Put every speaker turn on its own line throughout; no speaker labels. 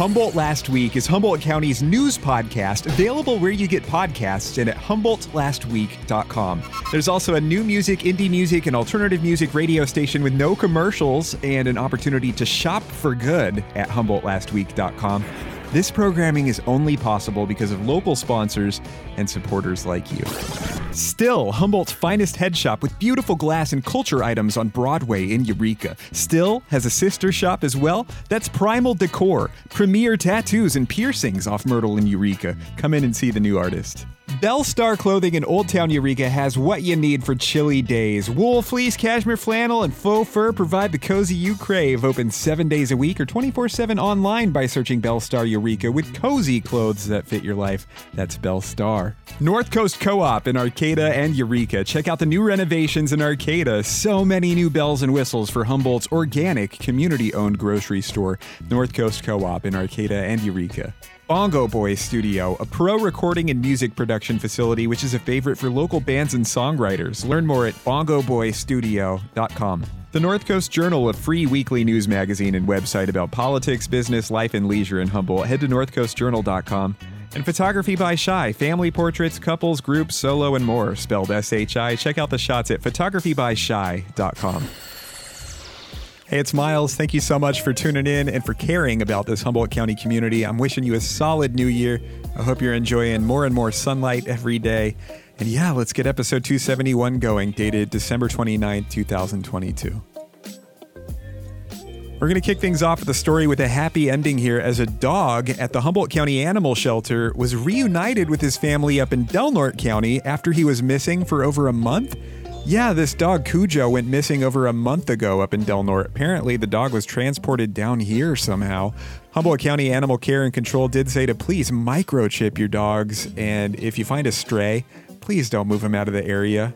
Humboldt Last Week is Humboldt County's news podcast, available where you get podcasts and at HumboldtLastWeek.com. There's also a new music, indie music, and alternative music radio station with no commercials and an opportunity to shop for good at HumboldtLastWeek.com. This programming is only possible because of local sponsors and supporters like you. Still, Humboldt's finest head shop with beautiful glass and culture items on Broadway in Eureka. Still has a sister shop as well. That's Primal Decor, premier tattoos and piercings off Myrtle in Eureka. Come in and see the new artist. Bell Star Clothing in Old Town Eureka has what you need for chilly days. Wool, fleece, cashmere, flannel, and faux fur provide the cozy you crave. Open seven days a week or 24 7 online by searching Bell Star Eureka with cozy clothes that fit your life. That's Bell Star. North Coast Co op in Arcata and Eureka. Check out the new renovations in Arcata. So many new bells and whistles for Humboldt's organic, community owned grocery store. North Coast Co op in Arcata and Eureka. Bongo Boy Studio, a pro recording and music production facility which is a favorite for local bands and songwriters. Learn more at bongoboystudio.com. The North Coast Journal, a free weekly news magazine and website about politics, business, life, and leisure in Humboldt. Head to northcoastjournal.com. And Photography by Shy, family portraits, couples, groups, solo, and more, spelled S H I. Check out the shots at photographybyshy.com. Hey, it's Miles. Thank you so much for tuning in and for caring about this Humboldt County community. I'm wishing you a solid new year. I hope you're enjoying more and more sunlight every day. And yeah, let's get episode 271 going, dated December 29th, 2022. We're going to kick things off with a story with a happy ending here as a dog at the Humboldt County Animal Shelter was reunited with his family up in Del Norte County after he was missing for over a month. Yeah, this dog Cujo went missing over a month ago up in Del Norte. Apparently, the dog was transported down here somehow. Humboldt County Animal Care and Control did say to please microchip your dogs, and if you find a stray, please don't move them out of the area.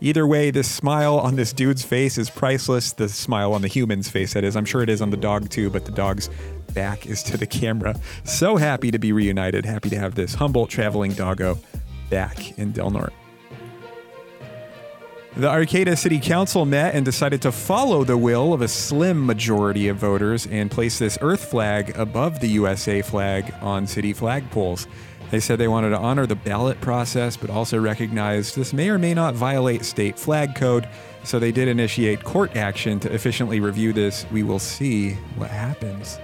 Either way, this smile on this dude's face is priceless. The smile on the human's face, that is. I'm sure it is on the dog too, but the dog's back is to the camera. So happy to be reunited. Happy to have this humble traveling doggo back in Del Norte. The Arcata City Council met and decided to follow the will of a slim majority of voters and place this Earth flag above the USA flag on city flagpoles. They said they wanted to honor the ballot process, but also recognize this may or may not violate state flag code, so they did initiate court action to efficiently review this. We will see what happens.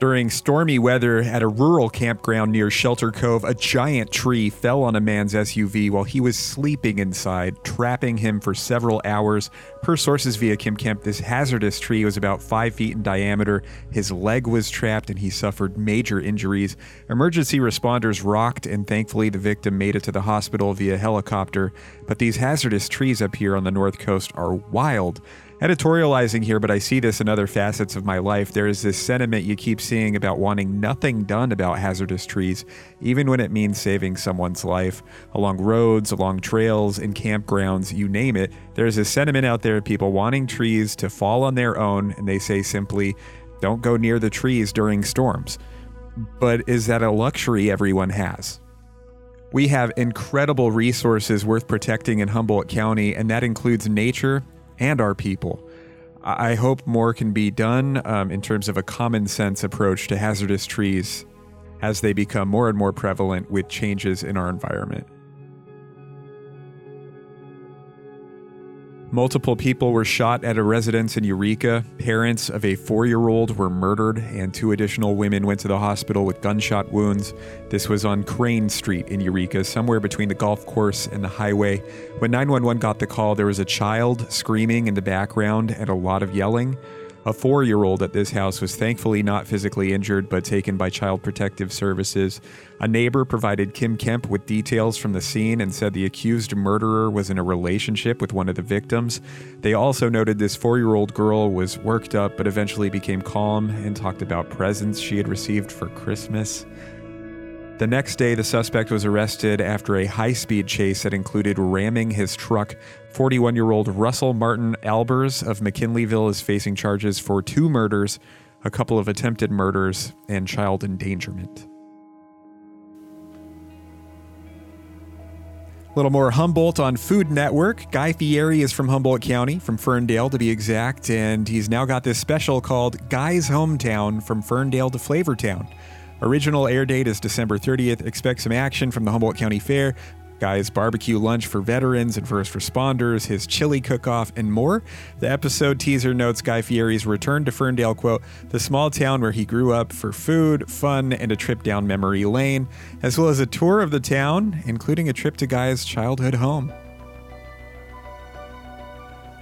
During stormy weather at a rural campground near Shelter Cove, a giant tree fell on a man's SUV while he was sleeping inside, trapping him for several hours. Per sources via Kym Kemp, this hazardous tree was about five feet in diameter. His leg was trapped and he suffered major injuries. Emergency responders rocked, and thankfully, the victim made it to the hospital via helicopter. But these hazardous trees up here on the North Coast are wild editorializing here, but I see this in other facets of my life. There is this sentiment you keep seeing about wanting nothing done about hazardous trees, even when it means saving someone's life. Along roads, along trails, in campgrounds, you name it, there's a sentiment out there of people wanting trees to fall on their own, and they say simply, don't go near the trees during storms. But is that a luxury everyone has? We have incredible resources worth protecting in Humboldt County, and that includes nature and our people. I hope more can be done um, in terms of a common sense approach to hazardous trees as they become more and more prevalent with changes in our environment. Multiple people were shot at a residence in Eureka. Parents of a four year old were murdered, and two additional women went to the hospital with gunshot wounds. This was on Crane Street in Eureka, somewhere between the golf course and the highway. When 911 got the call, there was a child screaming in the background and a lot of yelling. A four year old at this house was thankfully not physically injured but taken by Child Protective Services. A neighbor provided Kym Kemp with details from the scene and said the accused murderer was in a relationship with one of the victims. They also noted this four year old girl was worked up but eventually became calm and talked about presents she had received for Christmas. The next day, the suspect was arrested after a high speed chase that included ramming his truck. 41 year old Russell Martin Albers of McKinleyville is facing charges for two murders, a couple of attempted murders, and child endangerment. A little more Humboldt on Food Network. Guy Fieri is from Humboldt County, from Ferndale to be exact, and he's now got this special called Guy's Hometown from Ferndale to Flavortown. Original air date is December 30th. Expect some action from the Humboldt County Fair, Guy's barbecue lunch for veterans and first responders, his chili cook off, and more. The episode teaser notes Guy Fieri's return to Ferndale, quote, the small town where he grew up for food, fun, and a trip down memory lane, as well as a tour of the town, including a trip to Guy's childhood home.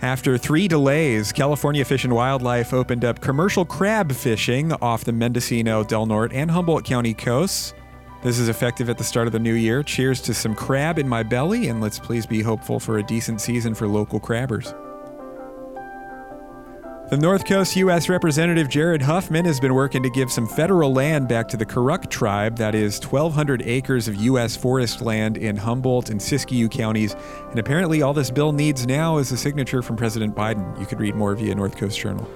After three delays, California Fish and Wildlife opened up commercial crab fishing off the Mendocino, Del Norte, and Humboldt County coasts. This is effective at the start of the new year. Cheers to some crab in my belly, and let's please be hopeful for a decent season for local crabbers. The North Coast U.S. Representative Jared Huffman has been working to give some federal land back to the Karuk tribe, that is 1,200 acres of U.S. forest land in Humboldt and Siskiyou counties. And apparently, all this bill needs now is a signature from President Biden. You could read more via North Coast Journal.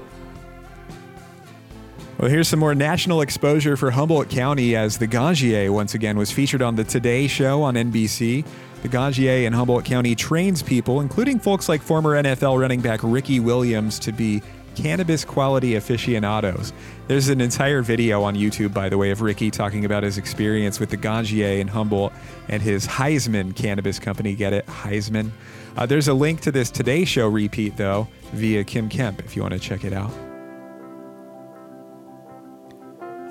Well, here's some more national exposure for Humboldt County as the Ganjier once again was featured on the Today Show on NBC. The Ganjier in Humboldt County trains people, including folks like former NFL running back Ricky Williams, to be cannabis quality aficionados. There's an entire video on YouTube, by the way, of Ricky talking about his experience with the Ganjier in Humboldt and his Heisman cannabis company. Get it? Heisman. Uh, there's a link to this Today Show repeat, though, via Kym Kemp if you want to check it out.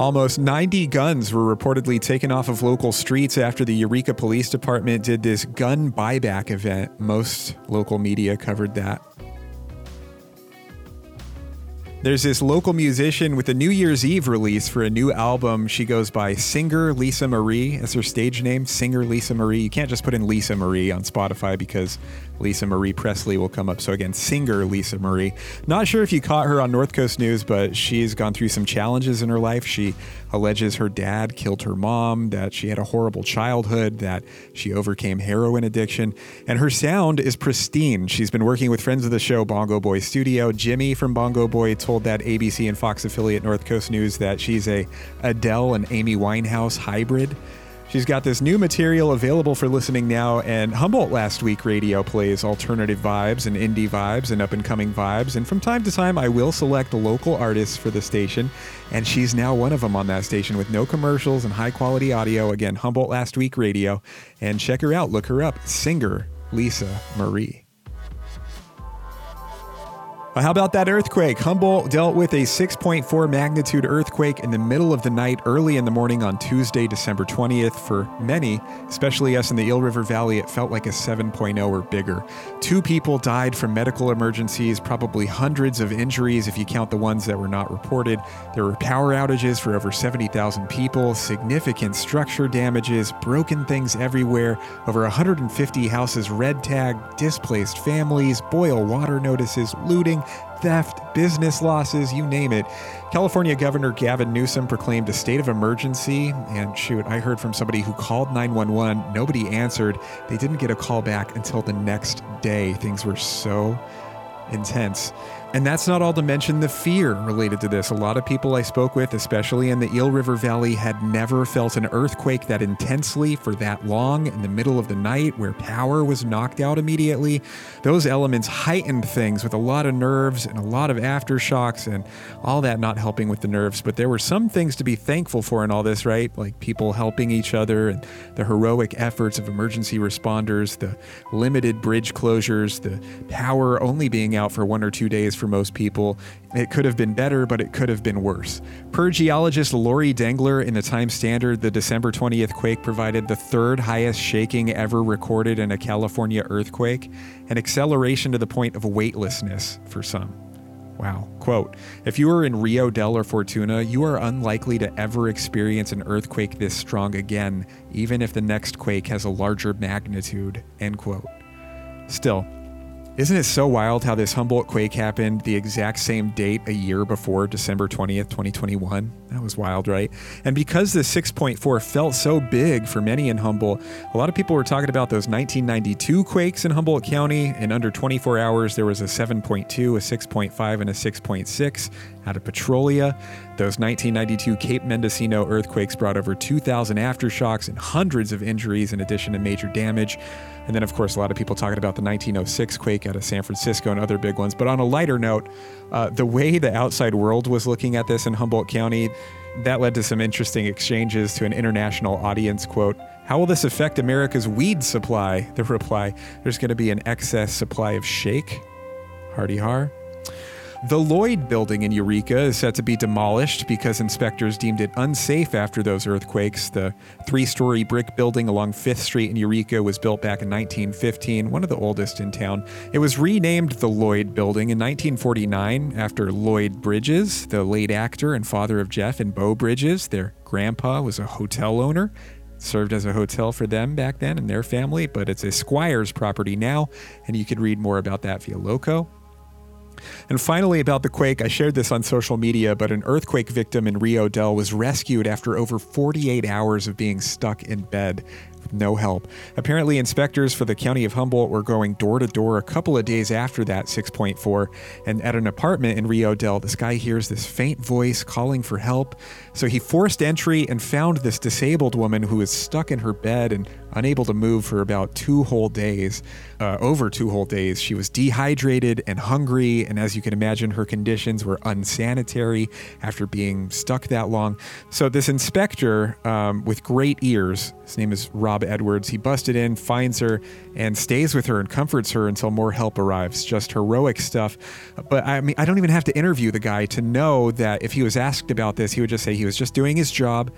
Almost 90 guns were reportedly taken off of local streets after the Eureka Police Department did this gun buyback event. Most local media covered that. There's this local musician with a New Year's Eve release for a new album. She goes by Singer Lisa Marie That's her stage name, Singer Lisa Marie. You can't just put in Lisa Marie on Spotify because Lisa Marie Presley will come up. So again, singer Lisa Marie. Not sure if you caught her on North Coast News, but she's gone through some challenges in her life. She alleges her dad killed her mom, that she had a horrible childhood, that she overcame heroin addiction, and her sound is pristine. She's been working with friends of the show Bongo Boy Studio. Jimmy from Bongo Boy told that ABC and Fox affiliate North Coast News that she's a Adele and Amy Winehouse hybrid. She's got this new material available for listening now, and Humboldt Last Week Radio plays alternative vibes and indie vibes and up and coming vibes. And from time to time, I will select local artists for the station, and she's now one of them on that station with no commercials and high quality audio. Again, Humboldt Last Week Radio. And check her out, look her up. Singer Lisa Marie. How about that earthquake? Humboldt dealt with a 6.4 magnitude earthquake in the middle of the night, early in the morning on Tuesday, December 20th. For many, especially us in the Eel River Valley, it felt like a 7.0 or bigger. Two people died from medical emergencies, probably hundreds of injuries if you count the ones that were not reported. There were power outages for over 70,000 people, significant structure damages, broken things everywhere, over 150 houses red tagged, displaced families, boil water notices, looting theft, business losses, you name it. California Governor Gavin Newsom proclaimed a state of emergency. And shoot, I heard from somebody who called 911. Nobody answered. They didn't get a call back until the next day. Things were so intense. And that's not all to mention the fear related to this. A lot of people I spoke with, especially in the Eel River Valley, had never felt an earthquake that intensely for that long in the middle of the night where power was knocked out immediately. Those elements heightened things with a lot of nerves and a lot of aftershocks and all that not helping with the nerves. But there were some things to be thankful for in all this, right? Like people helping each other and the heroic efforts of emergency responders, the limited bridge closures, the power only being out for one or two days for most people. It could have been better, but it could have been worse. Per geologist Lori Dengler in the Times Standard, the December 20th quake provided the third highest shaking ever recorded in a California earthquake, an acceleration to the point of weightlessness for some. Wow. Quote If you are in Rio Dell or Fortuna, you are unlikely to ever experience an earthquake this strong again, even if the next quake has a larger magnitude. End quote. Still, Isn't it so wild how this Humboldt quake happened the exact same date a year before December 20th, 2021? That was wild, right? And because the 6.4 felt so big for many in Humboldt, a lot of people were talking about those 1992 quakes in Humboldt County. In under 24 hours, there was a 7.2, a 6.5, and a 6.6 out of Petrolia. Those 1992 Cape Mendocino earthquakes brought over 2,000 aftershocks and hundreds of injuries in addition to major damage. And then, of course, a lot of people talking about the 1906 quake out of San Francisco and other big ones. But on a lighter note, uh, the way the outside world was looking at this in Humboldt County, that led to some interesting exchanges to an international audience quote. How will this affect America's weed supply? The reply there's going to be an excess supply of shake. Hardy har. The Lloyd building in Eureka is set to be demolished because inspectors deemed it unsafe after those earthquakes. The three story brick building along 5th Street in Eureka was built back in 1915, one of the oldest in town. It was renamed the Lloyd building in 1949 after Lloyd Bridges, the late actor and father of Jeff and Beau Bridges. Their grandpa was a hotel owner served as a hotel for them back then and their family, but it's a Squires property now, and you can read more about that via Loco. And finally, about the quake, I shared this on social media, but an earthquake victim in Rio Dell was rescued after over 48 hours of being stuck in bed with no help. Apparently, inspectors for the county of Humboldt were going door to door a couple of days after that 6.4. And at an apartment in Rio Dell, this guy hears this faint voice calling for help. So he forced entry and found this disabled woman who was stuck in her bed and unable to move for about two whole days. Uh, over two whole days. She was dehydrated and hungry, and as you can imagine, her conditions were unsanitary after being stuck that long. So, this inspector um, with great ears, his name is Rob Edwards, he busted in, finds her, and stays with her and comforts her until more help arrives. Just heroic stuff. But I mean, I don't even have to interview the guy to know that if he was asked about this, he would just say he was just doing his job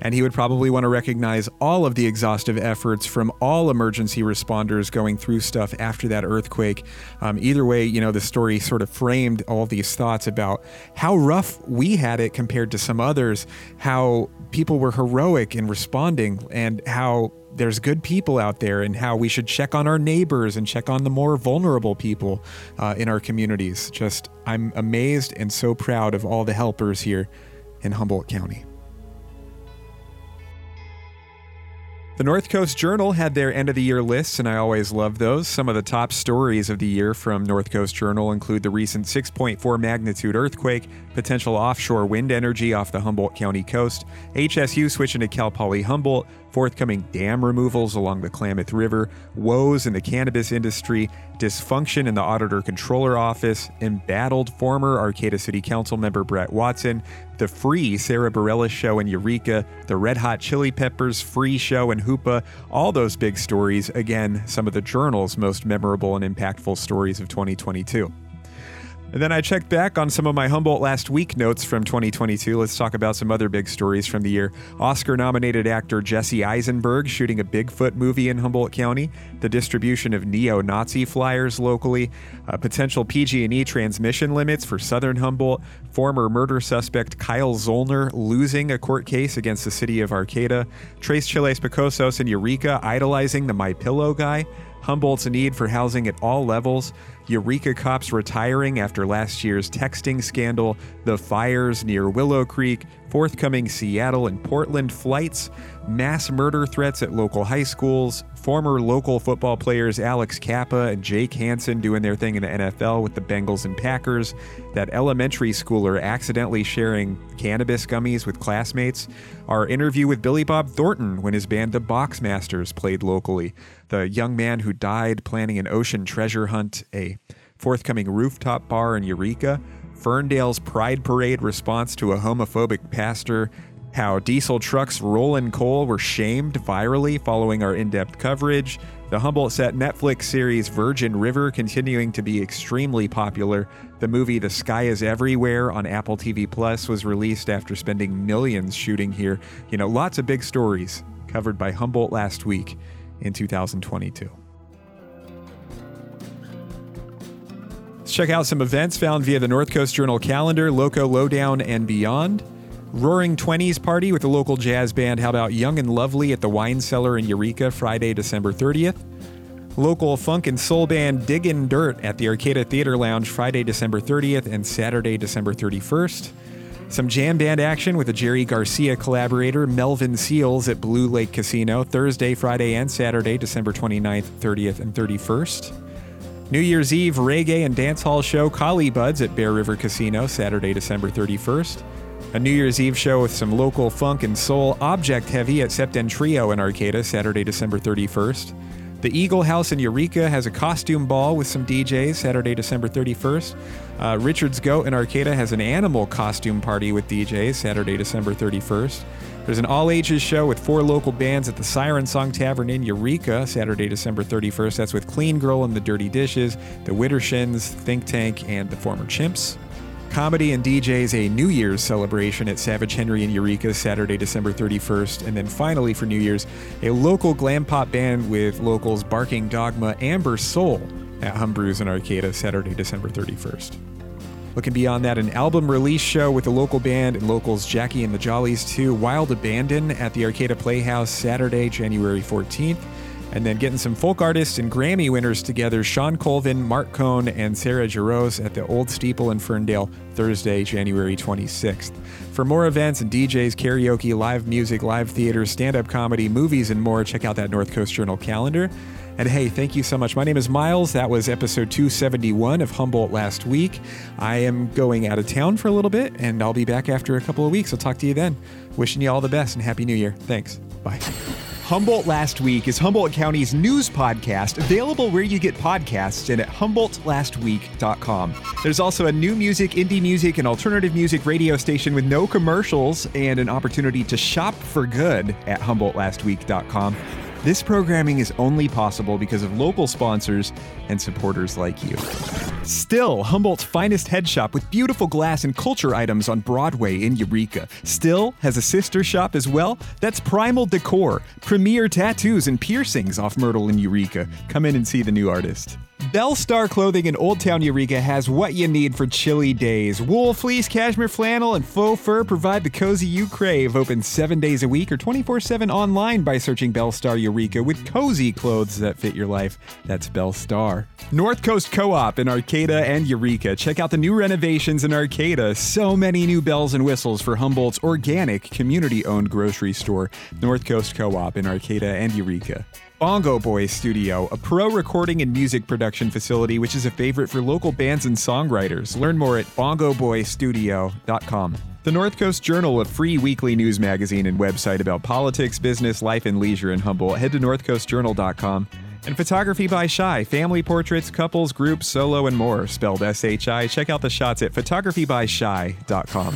and he would probably want to recognize all of the exhaustive efforts from all emergency responders going through stuff after that earthquake. Um, either way, you know, the story sort of framed all these thoughts about how rough we had it compared to some others, how people were heroic in responding, and how there's good people out there, and how we should check on our neighbors and check on the more vulnerable people uh, in our communities. Just, I'm amazed and so proud of all the helpers here in Humboldt County. The North Coast Journal had their end of the year lists, and I always love those. Some of the top stories of the year from North Coast Journal include the recent 6.4 magnitude earthquake, potential offshore wind energy off the Humboldt County coast, HSU switching to Cal Poly Humboldt, forthcoming dam removals along the Klamath River, woes in the cannabis industry, dysfunction in the Auditor Controller Office, embattled former Arcata City Council member Brett Watson, the free Sara Bareilles show in Eureka, the Red Hot Chili Peppers free show in Hoopa, all those big stories. Again, some of the journal's most memorable and impactful stories of 2022. And then I checked back on some of my Humboldt Last Week notes from 2022. Let's talk about some other big stories from the year. Oscar nominated actor Jesse Eisenberg shooting a Bigfoot movie in Humboldt County, the distribution of neo Nazi flyers locally, uh, potential PG&E transmission limits for southern Humboldt, former murder suspect Kyle Zoellner losing a court case against the city of Arcata, Tres Chiles Picosos in Eureka idolizing the My Pillow guy, Humboldt's need for housing at all levels, Eureka cops retiring after last year's texting scandal, the fires near Willow Creek, forthcoming Seattle and Portland flights, mass murder threats at local high schools, former local football players Alex Cappa and Jake Hanson doing their thing in the NFL with the Bengals and Packers, that elementary schooler accidentally sharing cannabis gummies with classmates, our interview with Billy Bob Thornton when his band The Boxmasters played locally, the young man who died planning an ocean treasure hunt, a forthcoming rooftop bar in Eureka, Ferndale's Pride Parade response to a homophobic pastor, how diesel trucks rolling coal were shamed virally following our in depth coverage, the Humboldt set Netflix series Virgin River continuing to be extremely popular. The movie The Sky is Everywhere on Apple TV Plus was released after spending millions shooting here. You know, lots of big stories covered by Humboldt last week in 2022. Check out some events found via the North Coast Journal calendar, Loco Lowdown, and beyond. Roaring Twenties party with the local jazz band. How about Young and Lovely at the Wine Cellar in Eureka, Friday, December 30th? Local funk and soul band Diggin' Dirt at the Arcata Theater Lounge Friday, December 30th and Saturday, December 31st. Some jam band action with a Jerry Garcia collaborator, Melvin Seals, at Blue Lake Casino Thursday, Friday, and Saturday, December 29th, 30th, and 31st. New Year's Eve reggae and dance hall show Collie Buddz at Bear River Casino Saturday, December 31st. A New Year's Eve show with some local funk and soul object heavy at Septentrio in Arcata Saturday, December 31st. The Eagle House in Eureka has a costume ball with some DJs Saturday, December 31st. Uh, Richard's Goat in Arcata has an animal costume party with DJs Saturday, December 31st. There's an all ages show with four local bands at the Siren Song Tavern in Eureka Saturday, December 31st. That's with Clean Girl and the Dirty Dishes, the Widdershins, Think Tank, and the Former Chimps. Comedy and DJs a New Year's celebration at Savage Henry in Eureka Saturday, December 31st. And then finally for New Year's, a local glam pop band with locals Barking Dogma Amber Soul at Humbrew's in Arcata Saturday, December 31st. Looking beyond that, an album release show with the local band and locals Jackie and the Jollies 2, Wild Abandon at the Arcata Playhouse Saturday, January 14th. And then getting some folk artists and Grammy winners together Shawn Colvin, Marc Cohn, and Sarah Jarosz at the Old Steeple in Ferndale Thursday, January 26th. For more events and DJs, karaoke, live music, live theater, stand up comedy, movies, and more, check out that North Coast Journal calendar. And hey, thank you so much. My name is Miles. That was episode 271 of Humboldt last week. I am going out of town for a little bit, and I'll be back after a couple of weeks. I'll talk to you then. Wishing you all the best and Happy New Year. Thanks. Bye. Humboldt Last Week is Humboldt County's news podcast, available where you get podcasts and at HumboldtLastWeek.com. There's also a new music, indie music, and alternative music radio station with no commercials and an opportunity to shop for good at HumboldtLastWeek.com. This programming is only possible because of local sponsors and supporters like you. Still, Humboldt's finest head shop with beautiful glass and culture items on Broadway in Eureka. Still has a sister shop as well. That's Primal Decor, premier tattoos and piercings off Myrtle in Eureka. Come in and see the new artist. Bell Star Clothing in Old Town Eureka has what you need for chilly days. Wool, fleece, cashmere flannel, and faux fur provide the cozy you crave. Open seven days a week or 24 7 online by searching Bell Star Eureka with cozy clothes that fit your life. That's Bell Star. North Coast Co op in Arcata and Eureka. Check out the new renovations in Arcata. So many new bells and whistles for Humboldt's organic, community owned grocery store. North Coast Co op in Arcata and Eureka. Bongo Boy Studio, a pro recording and music production facility which is a favorite for local bands and songwriters. Learn more at bongoboystudio.com. The North Coast Journal, a free weekly news magazine and website about politics, business, life, and leisure in Humboldt. Head to northcoastjournal.com. And Photography by Shy, family portraits, couples, groups, solo, and more, spelled S H I. Check out the shots at photographybyshy.com.